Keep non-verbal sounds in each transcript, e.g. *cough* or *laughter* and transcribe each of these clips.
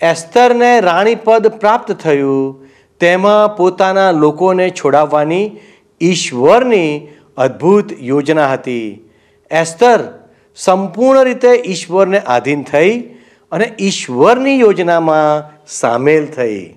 એસ્તરને રાણીપદ પ્રાપ્ત થયું, તેમાં પોતાના લોકોને છોડાવવાની ઈશ્વરની અદ્ભુત યોજના હતી. એસ્તર સંપૂર્ણ રીતે ઈશ્વરને આધીન થઈ અને ઈશ્વરની યોજનામાં સામેલ થઈ.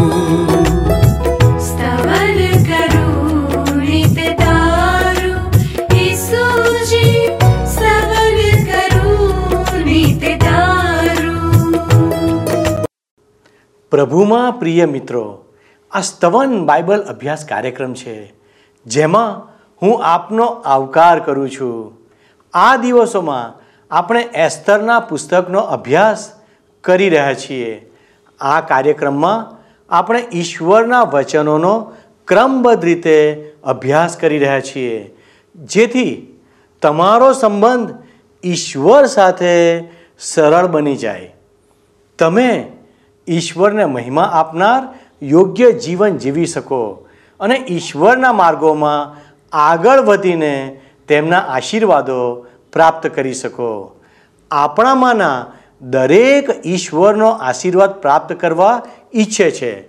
પ્રભુમાં પ્રિય મિત્રો, આ સ્તવન બાઇબલ અભ્યાસ કાર્યક્રમ છે, જેમાં હું આપનો આવકાર કરું છું. આ દિવસોમાં આપણે એસ્તરના પુસ્તકનો અભ્યાસ કરી રહ્યા છીએ. આ કાર્યક્રમમાં આપણે ઈશ્વરના વચનોનો ક્રમબદ્ધ રીતે અભ્યાસ કરી રહ્યા છીએ. જેથી તમારો સંબંધ ઈશ્વર સાથે સરળ બની જાય. તમે ઈશ્વરને મહિમા આપનાર યોગ્ય જીવન જીવી શકો અને ઈશ્વરના માર્ગોમાં આગળ વધીને તેમના આશીર્વાદો પ્રાપ્ત કરી શકો. આપણામાંના દરેક ઈશ્વરનો આશીર્વાદ પ્રાપ્ત કરવા ઈચ્છે છે.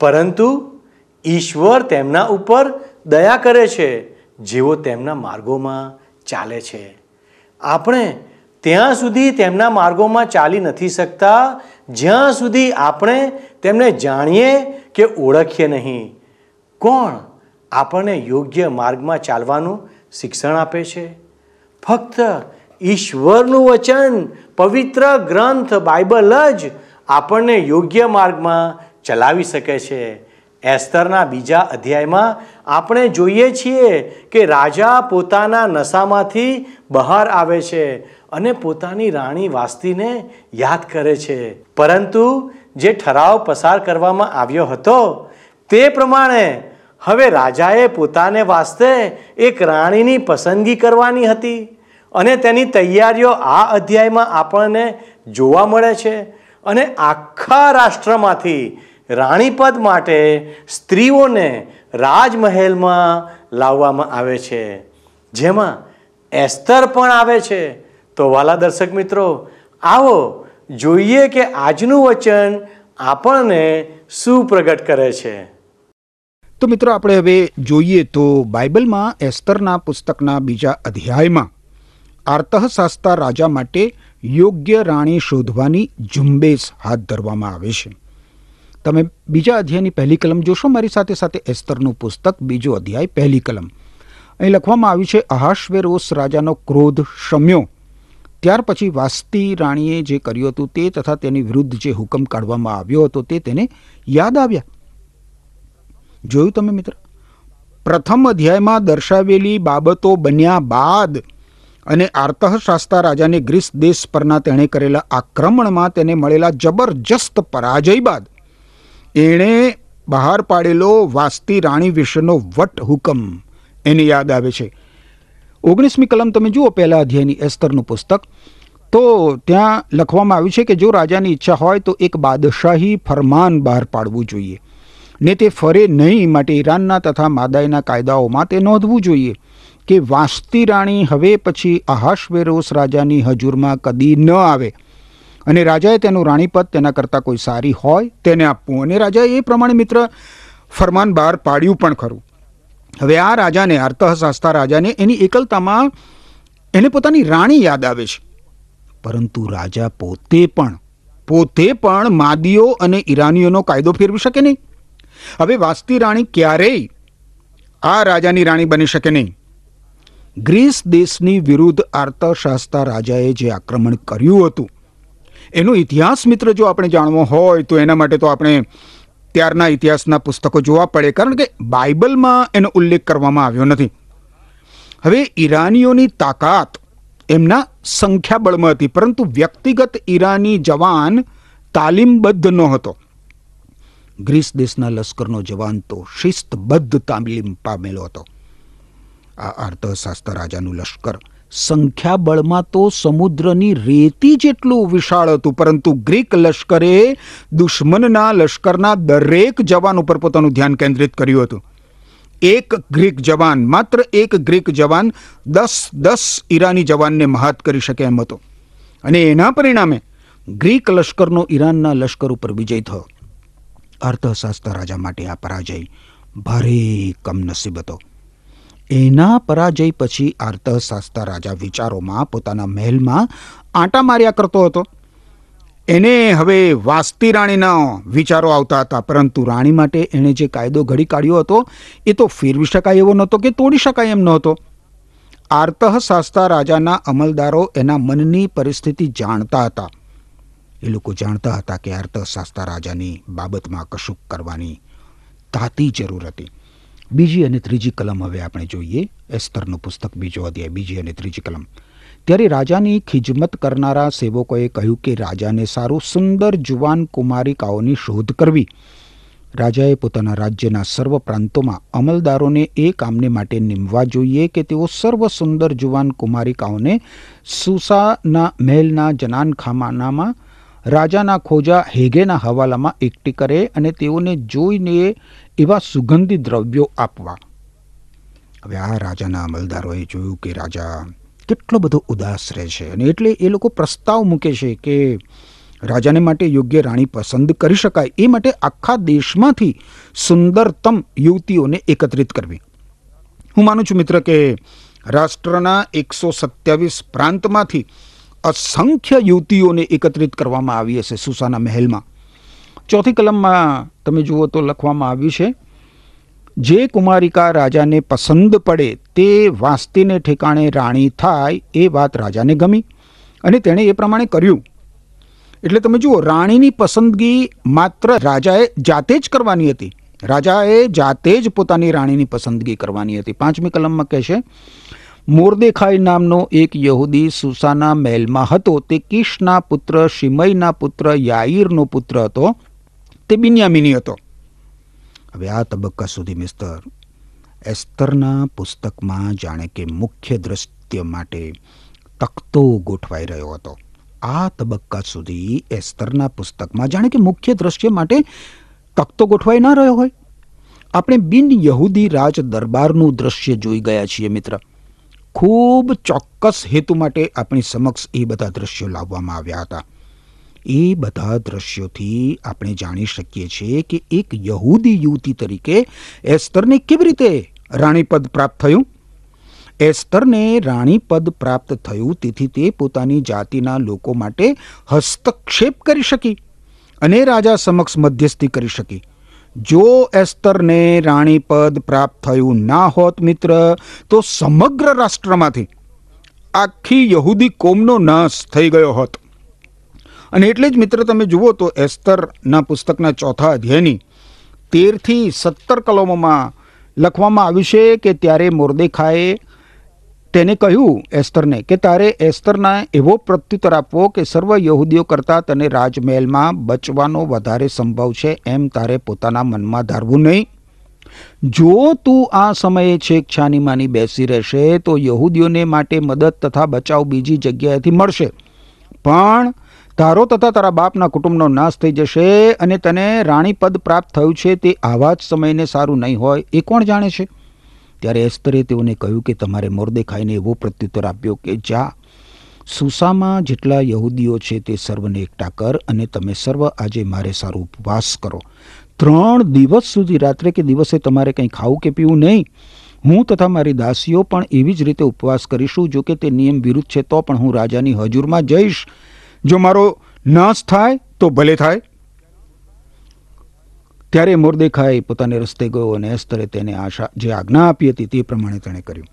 પરંતુ ઈશ્વર તેમના ઉપર દયા કરે છે, જેઓ તેમના માર્ગોમાં ચાલે છે. આપણે ત્યાં સુધી તેમના માર્ગોમાં ચાલી નથી શકતા જ્યાં સુધી આપણે તેમને જાણીએ કે ઓળખીએ નહીં, કોણ આપણને યોગ્ય માર્ગમાં ચાલવાનું શિક્ષણ આપે છે? ફક્ત ઈશ્વરનું વચન, પવિત્ર ગ્રંથ, બાઇબલ જ આપણને યોગ્ય માર્ગમાં ચલાવી શકે છે. એસ્તરના બીજા અધ્યાયમાં આપણે જોઈએ છીએ કે રાજા પોતાના નશામાંથી બહાર આવે છે અને પોતાની રાણી વાસ્તીને યાદ કરે છે. પરંતુ જે ઠરાવ પસાર કરવામાં આવ્યો હતો તે પ્રમાણે હવે રાજાએ પોતાને વાસ્તે એક રાણીની પસંદગી કરવાની હતી અને તેની તૈયારીઓ આ અધ્યાયમાં આપણને જોવા મળે છે અને આખા રાષ્ટ્રમાંથી રાણીપદ માટે સ્ત્રીઓને રાજમહેલમાં લાવવામાં આવે છે. જેમાં એસ્તર પણ આવે છે. તો વાલા દર્શક મિત્રો, આવો જોઈએ કે આજનું વચન આપણને શું પ્રગટ કરે છે. તો મિત્રો, આપણે હવે જોઈએ તો બાઇબલમાં એસ્તરના પુસ્તકના બીજા અધ્યાયમાં આર્તઃશાસ્તા રાજા માટે યોગ્ય રાણી શોધવાની ઝુંબેશ હાથ ધરવામાં આવે છે. તમે બીજા અધ્યાયની પહેલી કલમ જોશો, મારી સાથે સાથે એસ્તરનું પુસ્તક, બીજો અધ્યાય, પહેલી કલમ. અહીં લખવામાં આવ્યું છે, અહાશ્વેરોસ રાજાનો ક્રોધ શમ્યો. ત્યાર પછી વાસ્તી રાણીએ જે કર્યું હતું તે તથા તેની વિરુદ્ધ જે હુકમ કાઢવામાં આવ્યો હતો તે તેને યાદ આવ્યા. જોયું તમે મિત્ર? પ્રથમ અધ્યાયમાં દર્શાવેલી બાબતો બન્યા બાદ અને આર્તઃશાસ્તા રાજાને ગ્રીસ દેશ પરના તેણે કરેલા આક્રમણમાં તેને મળેલા જબરજસ્ત પરાજય બાદ એણે બહાર પાડેલો વાસ્તી રાણી વિશેનો વટ હુકમ એને યાદ આવે છે. ઓગણીસમી કલમ તમે જુઓ પહેલા અધ્યાયની એસ્તરનું પુસ્તક. તો ત્યાં લખવામાં આવ્યું છે કે જો રાજાની ઈચ્છા હોય તો એક બાદશાહી ફરમાન બહાર પાડવું જોઈએ. ને તે ફરે નહીં માટે ઈરાનના તથા માદાઈના કાયદાઓમાં તે નોંધવું જોઈએ કે વાસ્તી રાણી હવે પછી આહાશવેરોસ રાજાની હજુરમાં કદી ન આવે. અને રાજાએ તેનું રાણીપદ તેના કરતાં કોઈ સારી હોય તેને આપવું. અને રાજાએ એ પ્રમાણે મિત્ર ફરમાન બહાર પાડ્યું પણ ખરું. હવે આ રાજાને આર્તહશાસ્તા રાજાને એની એકલતામાં એને પોતાની રાણી યાદ આવે છે. પરંતુ રાજા પોતે પણ પોતે પણ માદીઓ અને ઈરાનીઓનો કાયદો ફેરવી શકે નહીં. હવે વાસ્તી રાણી ક્યારેય આ રાજાની રાણી બની શકે નહીં. ગ્રીસ દેશની વિરુદ્ધ આર્તશાસ્તા રાજાએ જે આક્રમણ કર્યું હતું એનો ઇતિહાસ મિત્ર જો આપણે જાણવો હોય, તો એના માટે તો આપણે ત્યારના ઇતિહાસના પુસ્તકો જોવા પડે. કારણ કે બાઇબલમાં એનો ઉલ્લેખ કરવામાં આવ્યો નથી. હવે ઈરાનીઓની તાકાત એમના સંખ્યાબળમાં હતી, પરંતુ વ્યક્તિગત ઈરાની જવાન તાલીમબદ્ધ ન હતો ગ્રીસ દેશના લશ્કરનો જવાન તો શિસ્તબદ્ધ તાલીમ પામેલો હતો. આ અર્થશાસ્ત્ર રાજાનું લશ્કર સંખ્યાબળમાં તો સમુદ્રની રેતી જેટલું વિશાળ હતું, પરંતુ ગ્રીક લશ્કરે દુશ્મનના લશ્કરના દરેક જવાન ઉપર પોતાનું ધ્યાન કેન્દ્રિત કર્યું હતું. એક ગ્રીક જવાન, માત્ર એક ગ્રીક જવાન દસ દસ ઈરાની જવાનને મહાત કરી શકે એમ હતો. અને એના પરિણામે ગ્રીક લશ્કરનો ઈરાનના લશ્કર ઉપર વિજય થયો. અર્થશાસ્ત્ર રાજા માટે આ પરાજય ભારે કમનસીબ હતો. એના પરાજય પછી અર્થશાસ્ત્ર રાજા વિચારોમાં પોતાના મહેલમાં આંટા માર્યા કરતો હતો. એને હવે વાસ્તી રાણીના વિચારો આવતા હતા, પરંતુ રાણી માટે એણે જે કાયદો ઘડી કાઢ્યો હતો, એ તો ફેરવી શકાય એવો નહોતો કે તોડી શકાય એમ નહોતો. આર્તઃશાસ્તા રાજાના અમલદારો એના મનની પરિસ્થિતિ જાણતા હતા. એ લોકો જાણતા હતા કે અર્થશાસ્ત્ર રાજાની બાબતમાં કશુંક કરવાની તાતી જરૂર હતી. બીજી અને ત્રીજી કલમ હવે આપણે જોઈએ. એસ્તરનું પુસ્તક બીજો અધ્યાય, બીજી અને ત્રીજી કલમ. ત્યારે રાજાની ખિજમત કરનારા સેવકોએ કહ્યું કે રાજાને સારું સુંદર જુવાન કુમારિકાઓની શોધ કરવી. રાજાએ પોતાના રાજ્યના સર્વ પ્રાંતોમાં અમલદારોને એ કામને માટે નિમવા જોઈએ કે તેઓ સર્વ સુંદર જુવાન કુમારિકાઓને સુસાના મહેલના જનાનખામાનામાં રાજાના ખોજા હેગેના હવાલામાં એકઠી કરે અને તેઓને જોઈને એવા સુગંધી દ્રવ્યો આપવા. હવે આ રાજાના અમલદારોએ જોયું કે રાજા કેટલો બધો ઉદાસ રહે છે અને એટલે એ લોકો પ્રસ્તાવ મૂકે છે કે રાજાને માટે યોગ્ય રાણી પસંદ કરી શકાય. એ માટે આખા દેશમાંથી સુંદરતમ યુવતીઓને એકત્રિત કરવી. હું માનું છું મિત્ર કે રાષ્ટ્રના એકસો સત્યાવીસ પ્રાંતમાંથી અસંખ્ય યુવતીઓને એકત્રિત કરવામાં આવી હશે સુસાના મહેલમાં. ચોથી કલમમાં તમે જુઓ તો લખવામાં આવ્યું છે, જે કુમારિકા રાજાને પસંદ પડે તે વાસ્તીને ઠેકાણે રાણી થાય એ વાત રાજાને ગમી. અને તેણે એ પ્રમાણે કર્યું. એટલે તમે જુઓ, રાણીની પસંદગી માત્ર રાજાએ જાતે જ કરવાની હતી. રાજાએ જાતે જ પોતાની રાણીની પસંદગી કરવાની હતી. પાંચમી કલમમાં કહે છે, મોરદેખાઈ નામનો એક યહૂદી સુસાના મહેલમાં હતો. તે કિશના પુત્ર, શિમયના પુત્ર, યાઈરનો પુત્ર હતો. તે બિન્યામીની હતો. હવે આ તબક્કા સુધી મિસ્ટર એસ્તરના પુસ્તકમાં જાણે કે મુખ્ય દ્રશ્ય માટે તખતો ગોઠવાઈ રહ્યો હતો. આ તબક્કા સુધી એસ્તરના પુસ્તકમાં જાણે કે મુખ્ય દ્રશ્ય માટે તખતો ગોઠવાઈ ન રહ્યો હોય. આપણે બિન યહૂદી રાજ દરબારનું દ્રશ્ય જોઈ ગયા છીએ મિત્ર. ખૂબ ચોક્કસ હેતુ માટે આપણી સમક્ષ એ બધા દ્રશ્યો લાવવામાં આવ્યા હતા. એ બધા દ્રશ્યોથી આપણે જાણી શકીએ છીએ કે એક યહૂદી યુવતી તરીકે એસ્તરને કેવી રીતે રાણીપદ પ્રાપ્ત થયું? એસ્તરને રાણીપદ પ્રાપ્ત થયું તેથી તે પોતાની જાતિના લોકો માટે હસ્તક્ષેપ કરી શકી અને રાજા સમક્ષ મધ્યસ્થી કરી શકી. જો એસ્તરને રાણીપદ પ્રાપ્ત થયું ના હોત મિત્ર, તો સમગ્ર રાષ્ટ્રમાંથી આખી યહૂદી કોમનો નાશ થઈ ગયો હોત. અને એટલે જ મિત્ર તમે જુઓ તો એસ્તરના પુસ્તકના ચોથા અધ્યાયની તેરથી સત્તર કલમોમાં લખવામાં આવ્યું છે કે ત્યારે મોરદેખાએ તેને કહ્યું એસ્તરને કે તારે એસ્તરના એવો પ્રત્યુત્તર આપવો કે સર્વ યહૂદીઓ કરતાં તને રાજમહેલમાં બચવાનો વધારે સંભવ છે, એમ તારે પોતાના મનમાં ધારવું નહીં. જો તું આ સમયે છેક છાનીમાની બેસી રહેશે, તો યહૂદીઓને માટે મદદ તથા બચાવ બીજી જગ્યાએથી મળશે. પણ તારો તથા તારા બાપના કુટુંબનો નાશ થઈ જશે અને તને રાણીપદ પ્રાપ્ત થયું છે તે આવા જ સમયને સારું નહીં હોય, એ કોણ જાણે છે? ત્યારે એસ્તરે તેઓને કહ્યું કે તમારે મોરદેખાઈને એવો પ્રત્યુત્તર આપ્યો કે, જા, સુસામાં જેટલા યહૂદીઓ છે તે સર્વને એકઠા કર અને તમે સર્વ આજે મારે સારું ઉપવાસ કરો. ત્રણ દિવસ સુધી રાત્રે કે દિવસે તમારે કંઈ ખાવું કે પીવું નહીં. હું તથા મારી દાસીઓ પણ એવી જ રીતે ઉપવાસ કરીશું, જો કે તે નિયમ વિરુદ્ધ છે તો પણ હું રાજાની હજુરમાં જઈશ. જો મારો નાશ થાય તો ભલે થાય. ત્યારે મોરદેખાઈ પોતાને રસ્તે ગયો અને એસ્તરે તેને આશા, જે આજ્ઞા આપી હતી તે પ્રમાણે તેણે કર્યું.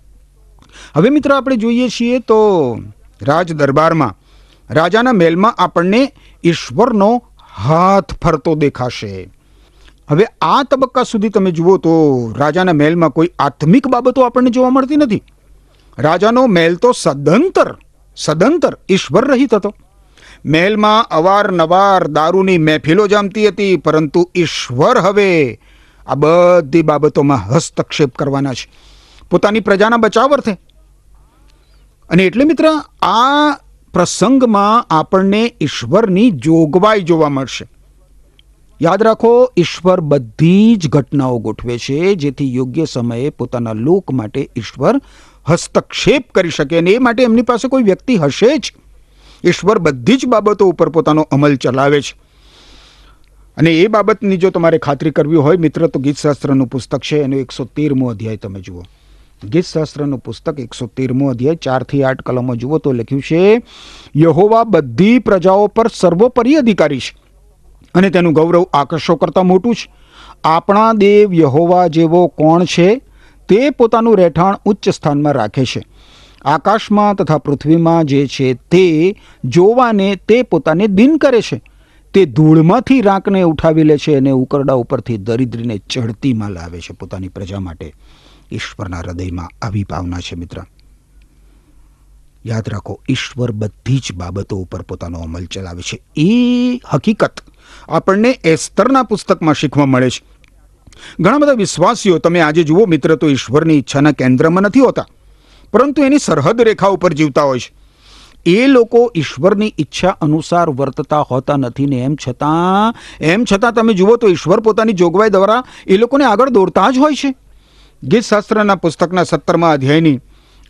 હવે મિત્ર આપણે જોઈએ છીએ તો રાજ દરબારમાં રાજાના મહેલમાં આપણને ઈશ્વરનો હાથ ફરતો દેખાશે. હવે આ તબક્કા સુધી તમે જુઓ તો રાજાના મહેલમાં કોઈ આત્મિક બાબતો આપણને જોવા મળતી નથી. રાજાનો મહેલ તો સદંતર સદંતર ઈશ્વર રહિત હતો. મહેલમાં અવારનવાર દારૂની મહેફિલો જામતી હતી, પરંતુ ઈશ્વર હવે આ બધી બાબતોમાં હસ્તક્ષેપ કરવાના છે. પોતાની પ્રજાના બચાવ અર્થે. અને એટલે મિત્ર, આ પ્રસંગમાં આપણને ઈશ્વરની જોગવાઈ જોવા મળશે. યાદ રાખો, ઈશ્વર બધી જ ઘટનાઓ ગોઠવે છે, જેથી યોગ્ય સમયે પોતાના લોક માટે ઈશ્વર હસ્તક્ષેપ કરી શકે અને એ માટે એમની પાસે કોઈ વ્યક્તિ હશે જ. ઈશ્વર બધી જ બાબતો ઉપર પોતાનો અમલ ચલાવે છે. અને એ બાબતની જો તમારે ખાતરી કરવી હોય, મિત્ર, તો ગીતશાસ્ત્રનું પુસ્તક છે, એનો એકસો તેરમો અધ્યાય તમે જુઓ. ગીતશાસ્ત્રનું પુસ્તક એકસો તેરમો અધ્યાય, ચારથી આઠ કલમો જુઓ તો લખ્યું છે, યહોવા બધી પ્રજાઓ પર સર્વોપરી અધિકારી છે અને તેનું ગૌરવ આકર્ષો કરતાં મોટું છે. આપણા દેવ યહોવા જેવો કોણ છે, તે પોતાનું રહેઠાણ ઉચ્ચ સ્થાનમાં રાખે છે. આકાશમાં તથા પૃથ્વીમાં જે છે તે જોવાને તે પોતાને દિન કરે છે. તે ધૂળમાંથી રાંકને ઉઠાવી લે છે અને ઉકરડા ઉપરથી દરિદ્રીને ચઢતીમાં લાવે છે પોતાની પ્રજા માટે. ઈશ્વરના હૃદયમાં આવી ભાવના છે મિત્ર. યાદ રાખો, ઈશ્વર બધી જ બાબતો ઉપર પોતાનો અમલ ચલાવે છે. એ હકીકત આપણને એસ્તરના પુસ્તકમાં શીખવા મળે છે. ઘણા બધા વિશ્વાસીઓ, તમે આજે જુઓ મિત્ર, તો ઈશ્વરની ઈચ્છાના કેન્દ્રમાં નથી હોતા. પરંતુ એની સરહદ રેખા ઉપર જીવતા હોય છે. એ લોકો ઈશ્વરની ઈચ્છા અનુસાર વર્તતા હોતા નથી ને એમ છતાં એમ છતાં તમે જુઓ તો ઈશ્વર પોતાની જોગવાઈ દ્વારા એ લોકોને આગળ દોરતા જ હોય છે. ગીતશાસ્ત્રના પુસ્તકના સત્તરમાં અધ્યાયની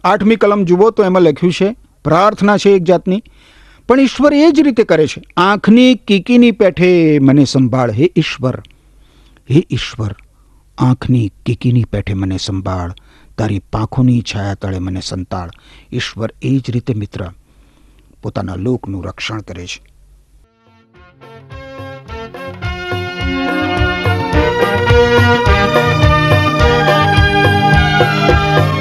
આઠમી કલમ જુઓ તો એમાં લખ્યું છે, પ્રાર્થના છે એક જાતની, પણ ઈશ્વર એ જ રીતે કરે છે. આંખની કીકીની પેઠે મને સંભાળ, હે ઈશ્વર હે ઈશ્વર, આંખની કીકીની પેઠે મને સંભાળ. તારી પાંખોની છાયા તળે મને સંતાળ. ઈશ્વર એ જ રીતે મિત્ર. પોતાના લોકનું રક્ષણ કરે છે. હે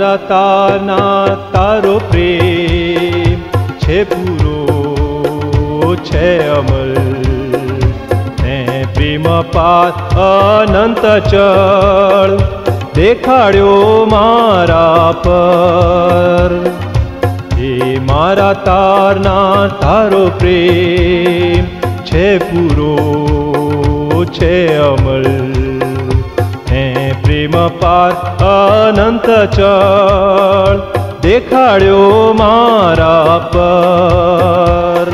મારા તારના તારો પ્રેમ છે પૂરો, છે અમલ. ને પ્રેમ પાથ અનંત ચળ દેખાડ્યો મારા પર. એ મારા તારના તારો પ્રેમ છે પૂરો, છે અમલ. પ્રેમ પાર અનંત ચળ દેખાડ્યો મારા પર.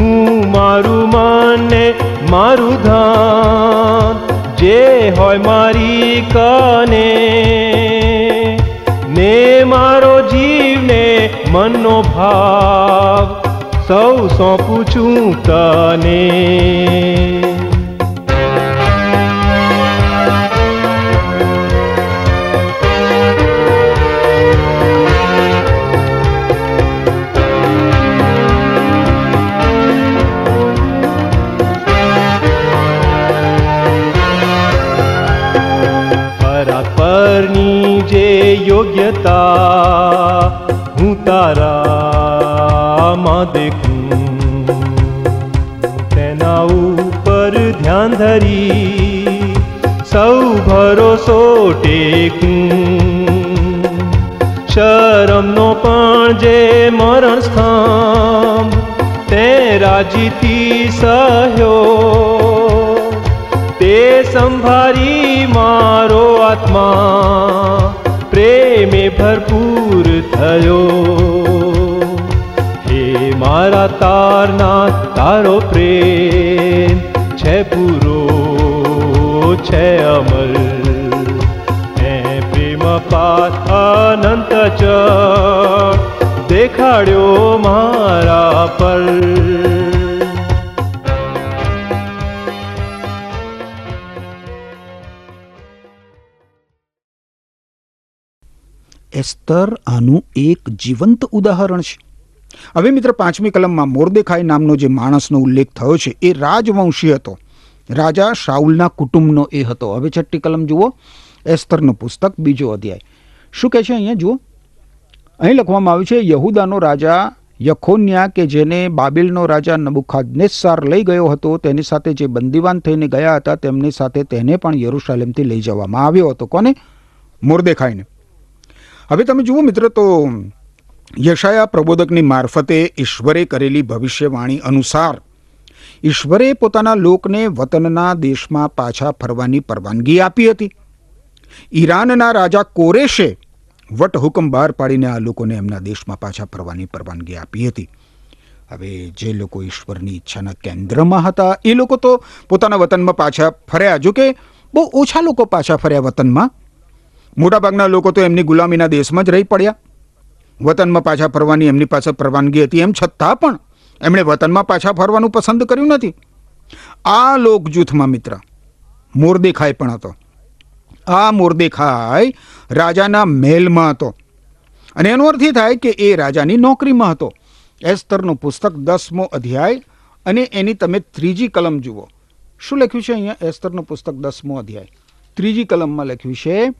હું મારું માને મારું ધામ જે હોય મારી કને. ને મારો જીવને મનનો ભાવ સૌ સોંપું છું તને. યોગ્યતા હું તારામાં દેખું તેના ઉપર ધ્યાન ધરી સૌ ભરોસો ટેકું શરમનો પણ જે મરણ સ્થાન તે રાજીથી સહ્યો તે સંભારી મારો આત્મા પ્રેમે ભરપૂર થયો હે મારા તારના, તારો પ્રેમ છે પૂરો, છે અમલ. હે પ્રેમ પાથ અનંત ચ દેખાડ્યો મારા પર એસ્તર આનું એક જીવંત ઉદાહરણ છે. હવે મિત્ર પાંચમી કલમમાં મોરદેખાઈ નામનો જે માણસનો ઉલ્લેખ થયો છે, એ રાજવંશી હતો. રાજા શાઉલના કુટુંબનો એ હતો. હવે છઠ્ઠી કલમ જુઓ, એસ્તરનું પુસ્તક, બીજો અધ્યાય. શું કહે છે અહીંયા? જુઓ. અહીં લખવામાં આવ્યું છે, યહુદાનો રાજા યખોન્યા, કે જેને બાબિલનો રાજા નબુખાદનેસાર લઈ ગયો હતો, તેની સાથે જે બંદીવાન થઈને ગયા હતા, તેમની સાથે તેને પણ યરુશાલેમથી લઈ જવામાં આવ્યો હતો. કોને? મોરદેખાઈને. હવે તમે જુઓ મિત્ર તો યશાયા પ્રબોધકની મારફતે ઈશ્વરે કરેલી ભવિષ્યવાણી અનુસાર ઈશ્વરે પોતાના લોકને વતનના દેશમાં પાછા ફરવાની પરવાનગી આપી હતી. ઈરાનના રાજા કોરેશે વટહુકમ બહાર પાડીને આ લોકોને એમના દેશમાં પાછા ફરવાની પરવાનગી આપી હતી. હવે જે લોકો ઈશ્વરની ઈચ્છાના કેન્દ્રમાં હતા, એ લોકો તો પોતાના વતનમાં પાછા ફર્યા. જો કે બહુ ઓછા લોકો પાછા ફર્યા વતનમાં. મોટાભાગના લોકો તો એમની ગુલામીના દેશમાં જ રહી પડ્યા. વતનમાં પાછા ફરવાની, એમની પાસે પરવાનગી હતી, એમ છતાં પણ એમણે વતનમાં પાછા ફરવાનું પસંદ કર્યું નથી. આ લોક જૂથમાં મિત્ર, મોરદેખાઈ પણ હતો. આ મોરદેખાઈ રાજાના મહેલમાં હતો. અને એનો અર્થ એ થાય કે એ રાજાની નોકરીમાં હતો. એસ્તરનું પુસ્તક દસમો અધ્યાય, અને એની તમે ત્રીજી કલમ જુઓ. શું લખ્યું છે અહીંયા? એસ્તરનું પુસ્તક દસમો અધ્યાય. ત્રીજી કલમમાં લખ્યું છે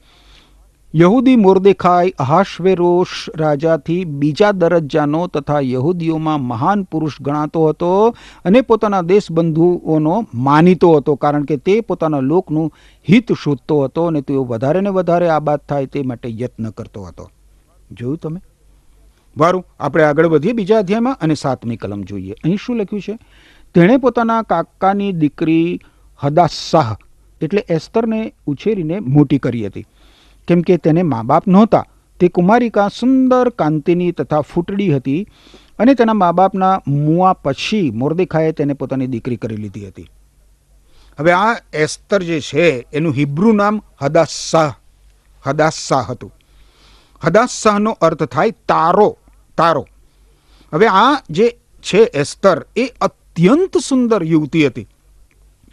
યહૂદી મોરદેખાઈ અહાશ્વેરોશ રાજાથી બીજા દરજ્જાનો તથા યહૂદીઓમાં મહાન પુરુષ ગણાતો હતો અને પોતાના દેશબંધુઓનો માનીતો હતો કારણ કે તે પોતાના લોકનું હિત શોધતો હતો અને તેઓ વધારે ને વધારે આબાદ થાય તે માટે યત્ન કરતો હતો. જોયું તમે? વારું, આપણે આગળ વધીએ બીજા અધ્યાયમાં અને સાતમી કલમ જોઈએ. અહીં શું લખ્યું છે? તેણે પોતાના કાકાની દીકરી હદાસાહ એટલે એસ્તરને ઉછેરીને મોટી કરી હતી. કેમ કે તેને મા બાપ નહોતા. તે કુમારિકા સુંદર કાંતિની તથા ફૂટડી હતી અને તેના મા બાપના મુઆ પછી મોરદેખાએ તેને પોતાની દીકરી કરી લીધી હતી. હવે આ એસ્તર જે છે, એનું હિબ્રુ નામ હદાસાહ હદાસાહ હતું. હદાસાહનો અર્થ થાય તારો તારો. હવે આ જે છે એસ્તર, એ અત્યંત સુંદર યુવતી હતી.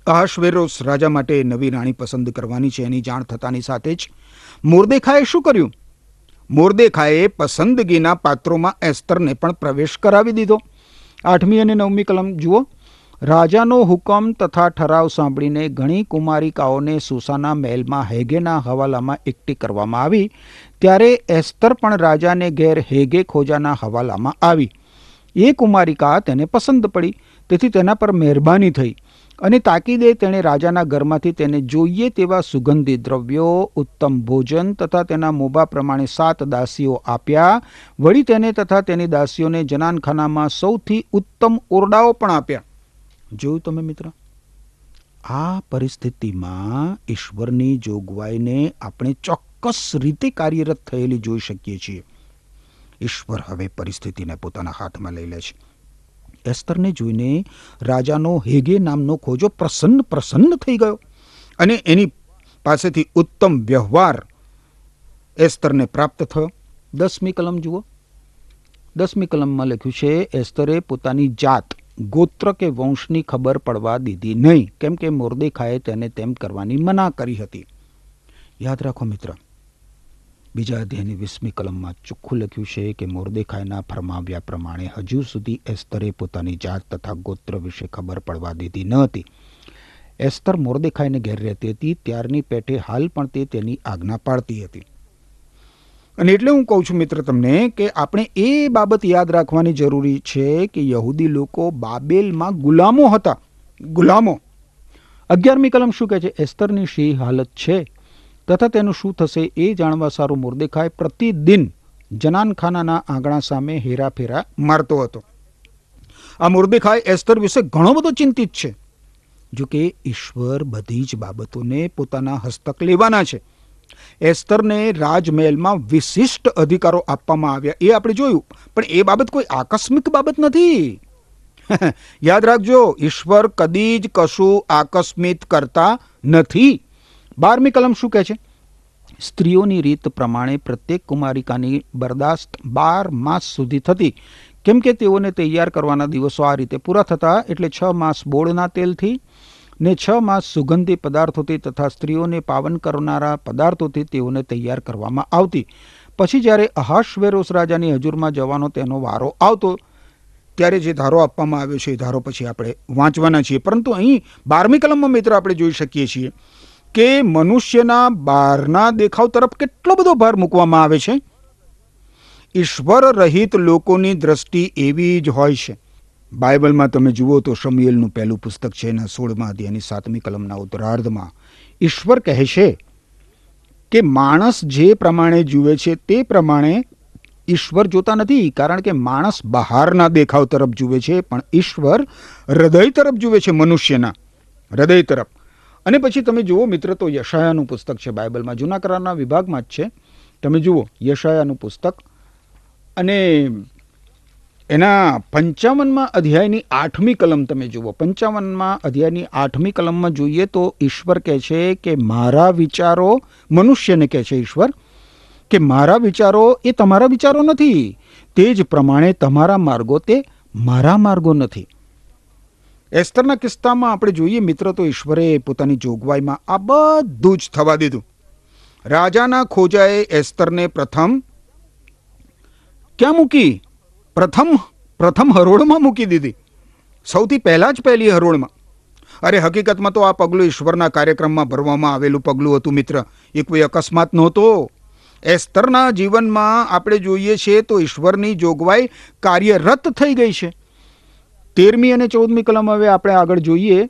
અહાશ્વેરોસ રાજા માટે નવી રાણી પસંદ કરવાની છે એની જાણ થતાની સાથે જ મોરદેખાએ શું કર્યું? મોરદેખાએ પસંદગીના પાત્રોમાં એસ્તરને પણ પ્રવેશ કરાવી દીધો. આઠમી અને નવમી કલમ, જુઓ. રાજાનો હુકમ તથા ઠરાવ સાંભળીને ઘણી કુમારિકાઓને સુસાના મહેલમાં હેગેના હવાલામાં એકઠી કરવામાં આવી, ત્યારે એસ્તર પણ રાજાને ઘેર હેગે ખોજાના હવાલામાં આવી. એ કુમારિકા તેને પસંદ પડી, તેથી તેના પર મહેરબાની થઈ. અને તાકીદે તેણે રાજાના ઘરમાંથી તેને જોઈએ તેવા સુગંધી દ્રવ્યો, ઉત્તમ ભોજન તથા તેના મોભા પ્રમાણે સાત દાસીઓ આપ્યા. વળી તેને તથા તેની દાસીઓને જનાનખાનામાં સૌથી ઉત્તમ ઓરડાઓ પણ આપ્યા. જોયું તમે મિત્ર? આ પરિસ્થિતિમાં ઈશ્વરની જોગવાઈને આપણે ચોક્કસ રીતે કાર્યરત થયેલી જોઈ શકીએ છીએ. ઈશ્વર હવે પરિસ્થિતિને પોતાના હાથમાં લઈ લે છે. એસ્તરને જોઈને રાજાનો હેગે નામનો ખોજો પ્રસન્ન પ્રસન્ન થઈ ગયો અને એની પાસેથી ઉત્તમ વ્યવહાર એસ્તરને પ્રાપ્ત થયો. દસમી કલમ જુઓ. દસમી કલમમાં લખ્યું છે, એસ્તરે પોતાની જાત ગોત્ર કે વંશની ખબર પડવા દીધી નહીં. કેમ કે મોરદેખાએ તેને તેમ કરવાની મના કરી હતી. યાદ રાખો મિત્ર બીજા અધ્યાયની વીસમી કલમમાં ચોખ્ખું લખ્યું છે કે મોરદેખાઈના ફરમાવ્યા પ્રમાણે હજુ સુધી એસ્તરે પોતાની જાત તથા ગોત્ર વિશે ખબર પડવા દીધી ન હતી. એસ્તર મોરદેખાઈને ઘેર રહેતી હતી, ત્યારની પેઠે હાલ પણ તે તેની આજ્ઞા પાડતી હતી. અને એટલે હું કહું છું મિત્ર તમને કે આપણે એ બાબત યાદ રાખવાની જરૂરી છે કે યહૂદી લોકો બાબેલમાં ગુલામો હતા. ગુલામો. અગિયારમી કલમ શું કહે છે? એસ્તરની શી હાલત છે? તથા તેનું શું થશે એ જાણવા સારું મુર્દેખાય પ્રતિદિન જનાનખાનાના આંગણા સામે હેરાફેરા મારતો હતો. આ મુર્દેખાય એસ્તર વિશે ઘણો બધો ચિંતિત છે. જો કે ઈશ્વર બધી જ બાબતોને પોતાના હસ્તક લેવાના છે. એસ્તરને રાજમહેલમાં વિશિષ્ટ અધિકારો આપવામાં આવ્યા એ આપણે જોયું, પણ એ બાબત કોઈ આકસ્મિક બાબત નથી. *laughs* યાદ રાખજો, ઈશ્વર કદી જ કશું આકસ્મિત કરતા નથી. બારમી કલમ શું કહે છે? સ્ત્રીઓની રીત પ્રમાણે પ્રત્યેક કુમારિકાની બરદાસ્ત બાર માસ સુધી થતી. કેમ કે તેઓને તૈયાર કરવાના દિવસો આ રીતે પૂરા થતા એટલે છ માસ બોળના તેલથી ને છ માસ સુગંધી પદાર્થોથી તથા સ્ત્રીઓને પાવન કરનારા પદાર્થોથી તેઓને તૈયાર કરવામાં આવતી. પછી જ્યારે અહાશવેરોસ રાજાની હજુરમાં જવાનો તેનો વારો આવતો, ત્યારે જે ધારો આપવામાં આવ્યો છે એ ધારો પછી આપણે વાંચવાના છીએ. પરંતુ અહીં બારમી કલમમાં મિત્રો આપણે જોઈ શકીએ છીએ કે મનુષ્યના બહારના દેખાવ તરફ કેટલો બધો ભાર મૂકવામાં આવે છે? ઈશ્વર રહિત લોકોની દ્રષ્ટિ એવી જ હોય છે. બાઇબલમાં તમે જુઓ તો શમિયેલનું પહેલું પુસ્તક છે એના સોળમાં અધ્યાયની સાતમી કલમના ઉત્તરાર્ધમાં ઈશ્વર કહે છે કે માણસ જે પ્રમાણે જુએ છે તે પ્રમાણે ઈશ્વર જોતા નથી, કારણ કે માણસ બહારના દેખાવ તરફ જુએ છે, પણ ઈશ્વર હૃદય તરફ જુએ છે મનુષ્યના. હૃદય તરફ. અને પછી તમે જુઓ મિત્ર, તો યશાયાનું પુસ્તક છે બાઇબલમાં. જૂના કરારના વિભાગમાં જ છે. તમે જુઓ, યશાયાનું પુસ્તક. અને એના પંચાવનમાં અધ્યાયની આઠમી કલમ તમે જુઓ. પંચાવનમાં અધ્યાયની આઠમી કલમમાં જોઈએ તો ઈશ્વર કહે છે કે મારા વિચારો, મનુષ્યને કહે છે ઈશ્વર, કે મારા વિચારો એ તમારા વિચારો નથી. તે જ પ્રમાણે તમારા માર્ગો તે મારા માર્ગો નથી. એસ્તરના કિસ્સામાં આપણે જોઈએ, મિત્ર તો ઈશ્વરે પોતાની જોગવાઈમાં આ બધું જ થવા દીધું. રાજાના ખોજાએ એસ્તરને પ્રથમ ક્યાં મૂકી? પ્રથમ પ્રથમ હરોળમાં મૂકી દીધી. સૌથી પહેલાં જ પહેલી હરોળમાં. અરે, હકીકતમાં તો આ પગલું ઈશ્વરના કાર્યક્રમમાં ભરવામાં આવેલું પગલું હતું, મિત્ર. એ કોઈ અકસ્માત નહોતો. એસ્તરના જીવનમાં આપણે જોઈએ છીએ તો ઈશ્વરની જોગવાઈ કાર્યરત થઈ ગઈ છે. તેરમી અને ચૌદમી કલમ હવે આપણે આગળ જોઈએ,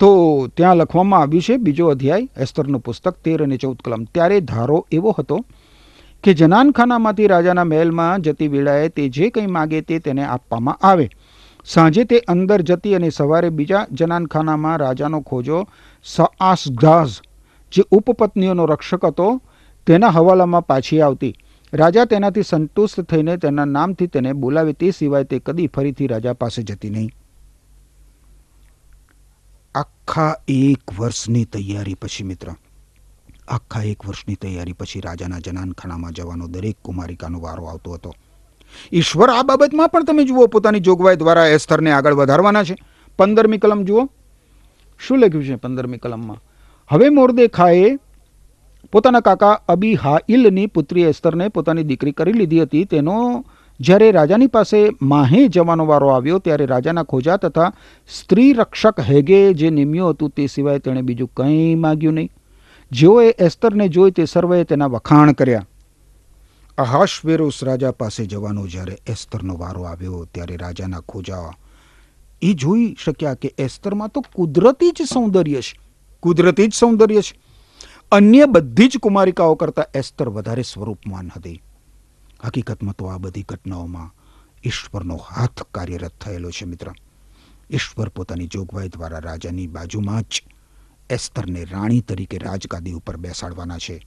તો ત્યાં લખવામાં આવ્યું છે, બીજો અધ્યાય, એસ્તરનું પુસ્તક, તેર અને ચૌદ કલમ. ત્યારે ધારો એવો હતો કે જનાનખાનામાંથી રાજાના મહેલમાં જતી વેળાએ તે જે કંઈ માગે તે તેને આપવામાં આવે. સાંજે તે અંદર જતી અને સવારે બીજા જનાનખાનામાં રાજાનો ખોજો સઆસગાઝ, જે ઉપપત્નીઓનો રક્ષક હતો, તેના હવાલામાં પાછી આવતી. રાજા તેનાથી સંતુષ્ટ થઈને તેના નામથી તેને બોલાવે તે સિવાય તે કદી ફરીથી રાજા પાસે જતી નહીં. આખા એક વર્ષની તૈયારી પછી મિત્ર, આખા એક વર્ષની તૈયારી પછી રાજાના જનાનખાનામાં જવાનો દરેક કુમારિકાનો વારો આવતો હતો. ઈશ્વર, આ બાબતમાં પણ તમે જુઓ, પોતાની જોગવાઈ દ્વારા એ સ્તરને આગળ વધારવાના છે. પંદરમી કલમ જુઓ. શું લખ્યું છે પંદરમી કલમમાં? હવે મોરદેખાએ પોતાના કાકા અબી હાઇલની પુત્રી એસ્તરને પોતાની દીકરી કરી લીધી હતી. તેનો, જ્યારે રાજાની પાસે માહે જવાનો વારો આવ્યો, ત્યારે રાજાના ખોજા તથા સ્ત્રી રક્ષક હેગે જે નિમ્યું હતું તે સિવાય તેણે બીજું કંઈ માગ્યું નહીં. જેઓએ એસ્તરને જોઈ તે સર્વે તેના વખાણ કર્યા. અહાશવેરોસ રાજા પાસે જવાનો જ્યારે એસ્તરનો વારો આવ્યો, ત્યારે રાજાના ખોજા એ જોઈ શક્યા કે એસ્તરમાં તો કુદરતી જ સૌંદર્ય છે. કુદરતી જ સૌંદર્ય છે. અન્ય બધી જ કુમારિકાઓ કરતાં એસ્તર વધારે સ્વરૂપમાન હતી હકીકતમાં તો આ બધી ઘટનાઓમાં ઈશ્વરનો હાથ કાર્યરત થયેલો છે, મિત્ર. ઈશ્વર પોતાની જોગવાઈ દ્વારા રાજાની બાજુમાં જ એસ્તરને રાણી તરીકે રાજગાદી ઉપર બેસાડવાના છે.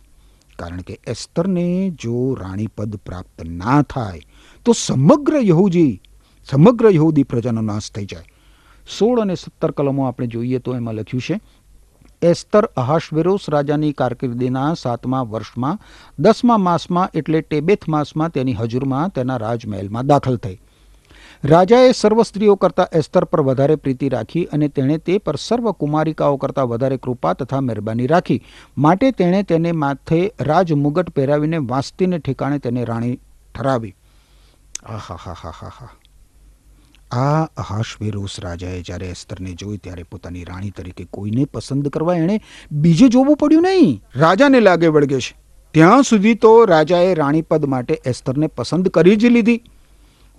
કારણ કે એસ્તરને જો રાણી પદ પ્રાપ્ત ના થાય, તો સમગ્ર યહૂદી સમગ્ર યહૂદી પ્રજાનો નાશ થઈ જાય. સોળ અને સત્તર કલમો આપણે જોઈએ તો એમાં લખ્યું છે એસ્તર અહાશવેરોસ રાજાની કારકિર્દીના સાતમા વર્ષમાં, દસમા માસમાં એટલે ટેબેથ માસમાં તેની હજુરમાં તેના રાજમહેલમાં દાખલ થઈ. રાજાએ સર્વ સ્ત્રીઓ કરતાં એસ્તર પર વધારે પ્રીતિ રાખી અને તેણે તે પર સર્વ કુમારિકાઓ કરતાં વધારે કૃપા તથા મહેરબાની રાખી. માટે તેણે તેને માથે રાજમુગટ પહેરાવીને વાંસતીને ઠેકાણે તેને રાણી ઠરાવી. આહા હા હા હા હા આ અહાશવેરોસ રાજાએ જ્યારે એસ્તરને જોઈ ત્યારે પોતાની રાણી તરીકે કોઈને પસંદ કરવા એણે બીજે જોવું પડ્યું નહીં. રાજાને લાગે વળગે છે. ત્યાં સુધી તો રાજાએ રાણીપદ માટે એસ્તરને પસંદ કરી જ લીધી.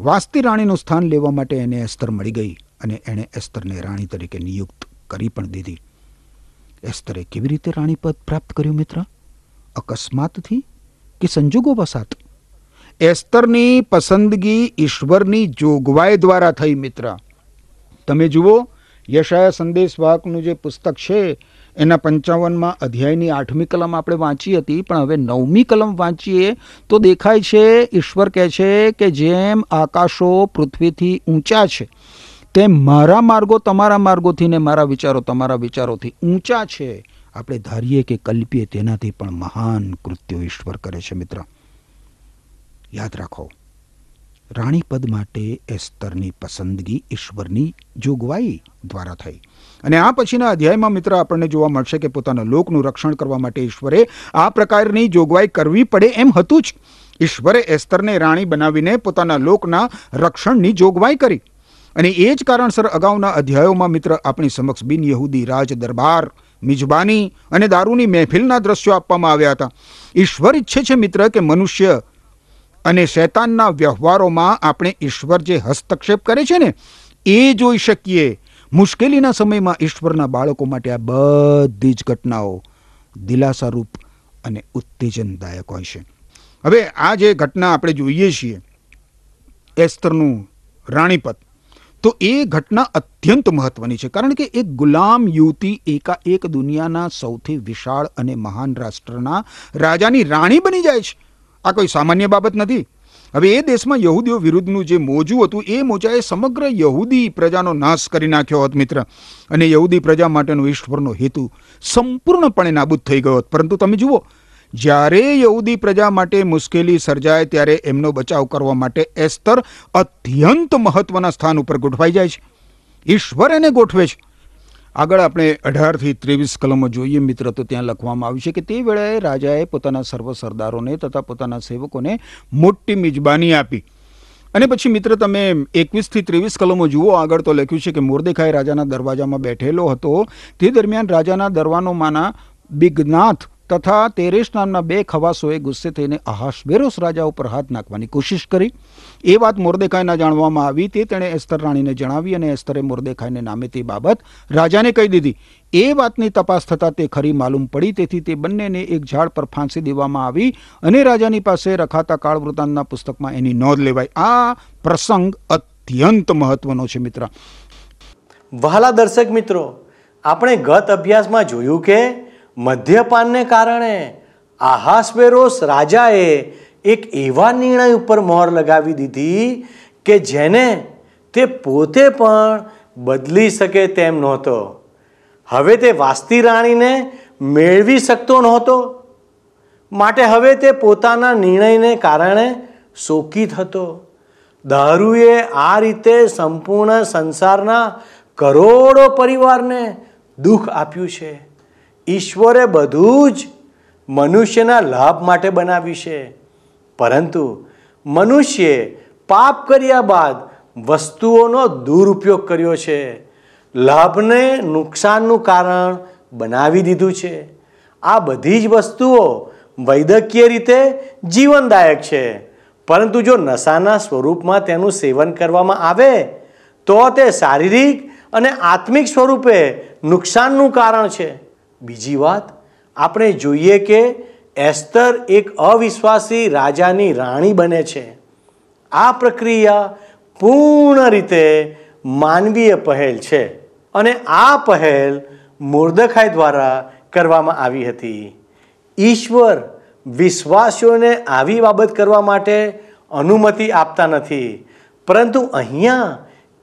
વાસ્તી રાણીનું સ્થાન લેવા માટે એને એસ્તર મળી ગઈ અને એણે એસ્તરને રાણી તરીકે નિયુક્ત કરી પણ દીધી. એસ્તરે કેવી રીતે રાણીપદ પ્રાપ્ત કર્યું મિત્ર? અકસ્માતથી કે સંજોગો વસાત એસ્તરની પસંદગી ઈશ્વરની જોગવાઈ દ્વારા થઈ, મિત્ર. તમે જુઓ, યશાયા સંદેશવાહકનું જે પુસ્તક છે, એના પંચાવનમાં અધ્યાયની આઠમી કલમ આપણે વાંચી હતી, પણ હવે નવમી કલમ વાંચીએ તો દેખાય છે, ઈશ્વર કહે છે કે જેમ આકાશો પૃથ્વીથી ઊંચા છે, તેમ મારા માર્ગો તમારા માર્ગોથી ને મારા વિચારો તમારા વિચારોથી ઊંચા છે. આપણે ધારીએ કે કલ્પીએ તેનાથી પણ મહાન કૃત્યો ઈશ્વર કરે છે, મિત્ર. યાદ રાખો, રાણીપદ માટે એસ્તરની પસંદગી ઈશ્વરની જોગવાઈ દ્વારા થઈ. અને આ પછીના અધ્યાયમાં મિત્ર આપણને જોવા મળશે કે પોતાના લોકનું રક્ષણ કરવા માટે ઈશ્વરે આ પ્રકારની જોગવાઈ કરવી પડે એમ હતું જ. ઈશ્વરે એસ્તરને રાણી બનાવીને પોતાના લોકના રક્ષણની જોગવાઈ કરી. અને એ જ કારણસર અગાઉના અધ્યાયોમાં મિત્ર આપણી સમક્ષ બિન યહૂદી રાજ દરબાર, મિજબાની અને દારૂની મહેફિલના દ્રશ્યો આપવામાં આવ્યા હતા. ઈશ્વર ઈચ્છે છે મિત્ર કે મનુષ્ય અને શૈતાનના વ્યવહારોમાં આપણે ઈશ્વર જે હસ્તક્ષેપ કરે છે ને, એ જોઈ શકીએ. મુશ્કેલીના સમયમાં ઈશ્વરના બાળકો માટે આ બધી જ ઘટનાઓ દિલાસારૂપ અને ઉત્તેજનદાયક હોય છે. હવે આ જે ઘટના આપણે જોઈએ છીએ, એસ્તરનું રાણીપત તો એ ઘટના અત્યંત મહત્વની છે. કારણ કે એક ગુલામ યુવતી એકાએક દુનિયાના સૌથી વિશાળ અને મહાન રાષ્ટ્રના રાજાની રાણી બની જાય છે. આ કોઈ સામાન્ય બાબત નથી. હવે એ દેશમાં યહૂદીઓ વિરુદ્ધનું જે મોજું હતું, એ મોજાએ સમગ્ર યહૂદી પ્રજાનો નાશ કરી નાખ્યો હોત મિત્ર. અને યહૂદી પ્રજા માટેનો ઈશ્વરનો હેતુ સંપૂર્ણપણે નાબૂદ થઈ ગયો હોત. પરંતુ તમે જુઓ, જ્યારે યહૂદી પ્રજા માટે મુશ્કેલી સર્જાય, ત્યારે એમનો બચાવ કરવા માટે એસ્તર અત્યંત મહત્વના સ્થાન ઉપર ગોઠવાઈ જાય છે. ઈશ્વર એને ગોઠવે છે. આગળ આપણે અઢારથી ત્રેવીસ કલમો જોઈએ. મિત્ર, તો ત્યાં લખવામાં આવ્યું છે કે તે વેળાએ રાજાએ પોતાના સર્વ સરદારોને તથા પોતાના સેવકોને મોટી મિજબાની આપી. અને પછી મિત્ર, તમે એકવીસથી ત્રેવીસ કલમો જુઓ. આગળ તો લખ્યું છે કે મોરદેખાઈ રાજાના દરવાજામાં બેઠેલો હતો. તે દરમિયાન રાજાના દરવાનોમાંના બિગનાથ તથા તેરેશ નામના બે ખવાસોએ ગુસ્સે થઈને અહાશવેરોસ રાજા ઉપર હાથ નાખવાની કોશિશ કરી. એ વાત મોરદેખાઈના જાણવામાં આવી તે તેણે એસ્તર રાણીને જણાવી અને એસ્તરે મોરદેખાઈને નામે તે બાબત રાજાને કહી દીધી. એ વાતની તપાસ થતાં તે ખરી માલુમ પડી, તેથી તે બંનેને એક ઝાડ પર ફાંસી દેવામાં આવી અને રાજાની પાસે રખાતા કાળ પુસ્તકમાં એની નોંધ લેવાય આ પ્રસંગ અત્યંત મહત્વનો છે, મિત્ર. વહાલા દર્શક મિત્રો, આપણે ગત અભ્યાસમાં જોયું કે મધ્યપાનને કારણે આહાસવેરોસ રાજાએ એક એવા નિર્ણય ઉપર મોહર લગાવી દીધી કે જેને તે પોતે પણ બદલી શકે તેમ નહોતો. હવે તે વાસ્તી રાણીને મેળવી શકતો નહોતો. માટે હવે તે પોતાના નિર્ણયને કારણે શોકિત હતો. દારૂએ આ રીતે સંપૂર્ણ સંસારના કરોડો પરિવારને દુઃખ આપ્યું છે. ઈશ્વરે બધું જ મનુષ્યના લાભ માટે બનાવ્યું છે. પરંતુ મનુષ્યે પાપ કર્યા બાદ વસ્તુઓનો દુરુપયોગ કર્યો છે. લાભને નુકસાનનું કારણ બનાવી દીધું છે. આ બધી જ વસ્તુઓ વૈદકીય રીતે જીવનદાયક છે. પરંતુ જો નશાના સ્વરૂપમાં તેનું સેવન કરવામાં આવે, તો તે શારીરિક અને આત્મિક સ્વરૂપે નુકસાનનું કારણ છે. બીજી વાત, આપણે જોઈએ કે એસ્તર એક અવિશ્વાસી રાજાની રાણી બને છે. આ પ્રક્રિયા પૂર્ણ રીતે માનવીય પહેલ છે અને આ પહેલ મુર્દખાઈ દ્વારા કરવામાં આવી હતી. ઈશ્વર વિશ્વાસીઓને આવી બાબત કરવા માટે અનુમતિ આપતા નથી, પરંતુ અહીંયા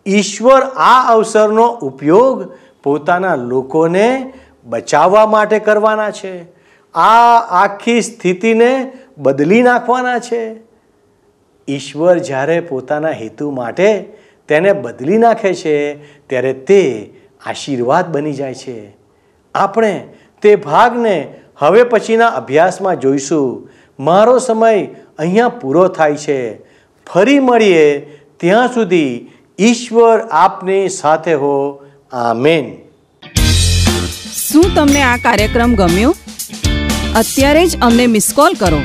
ઈશ્વર આ અવસરનો ઉપયોગ પોતાના લોકોને બચાવવા માટે કરવાના છે. આ આખી સ્થિતિને બદલી નાખવાના છે. ઈશ્વર જ્યારે પોતાના હેતુ માટે તેને બદલી નાખે છે, ત્યારે તે આશીર્વાદ બની જાય છે. આપણે તે ભાગને હવે પછીના અભ્યાસમાં જોઈશું. મારો સમય અહીંયા પૂરો થાય છે. ફરી મળીએ ત્યાં સુધી ઈશ્વર આપની સાથે હો. આમેન. શું તમને આ કાર્યક્રમ ગમ્યો? અત્યારે જ અમને મિસ કોલ કરો.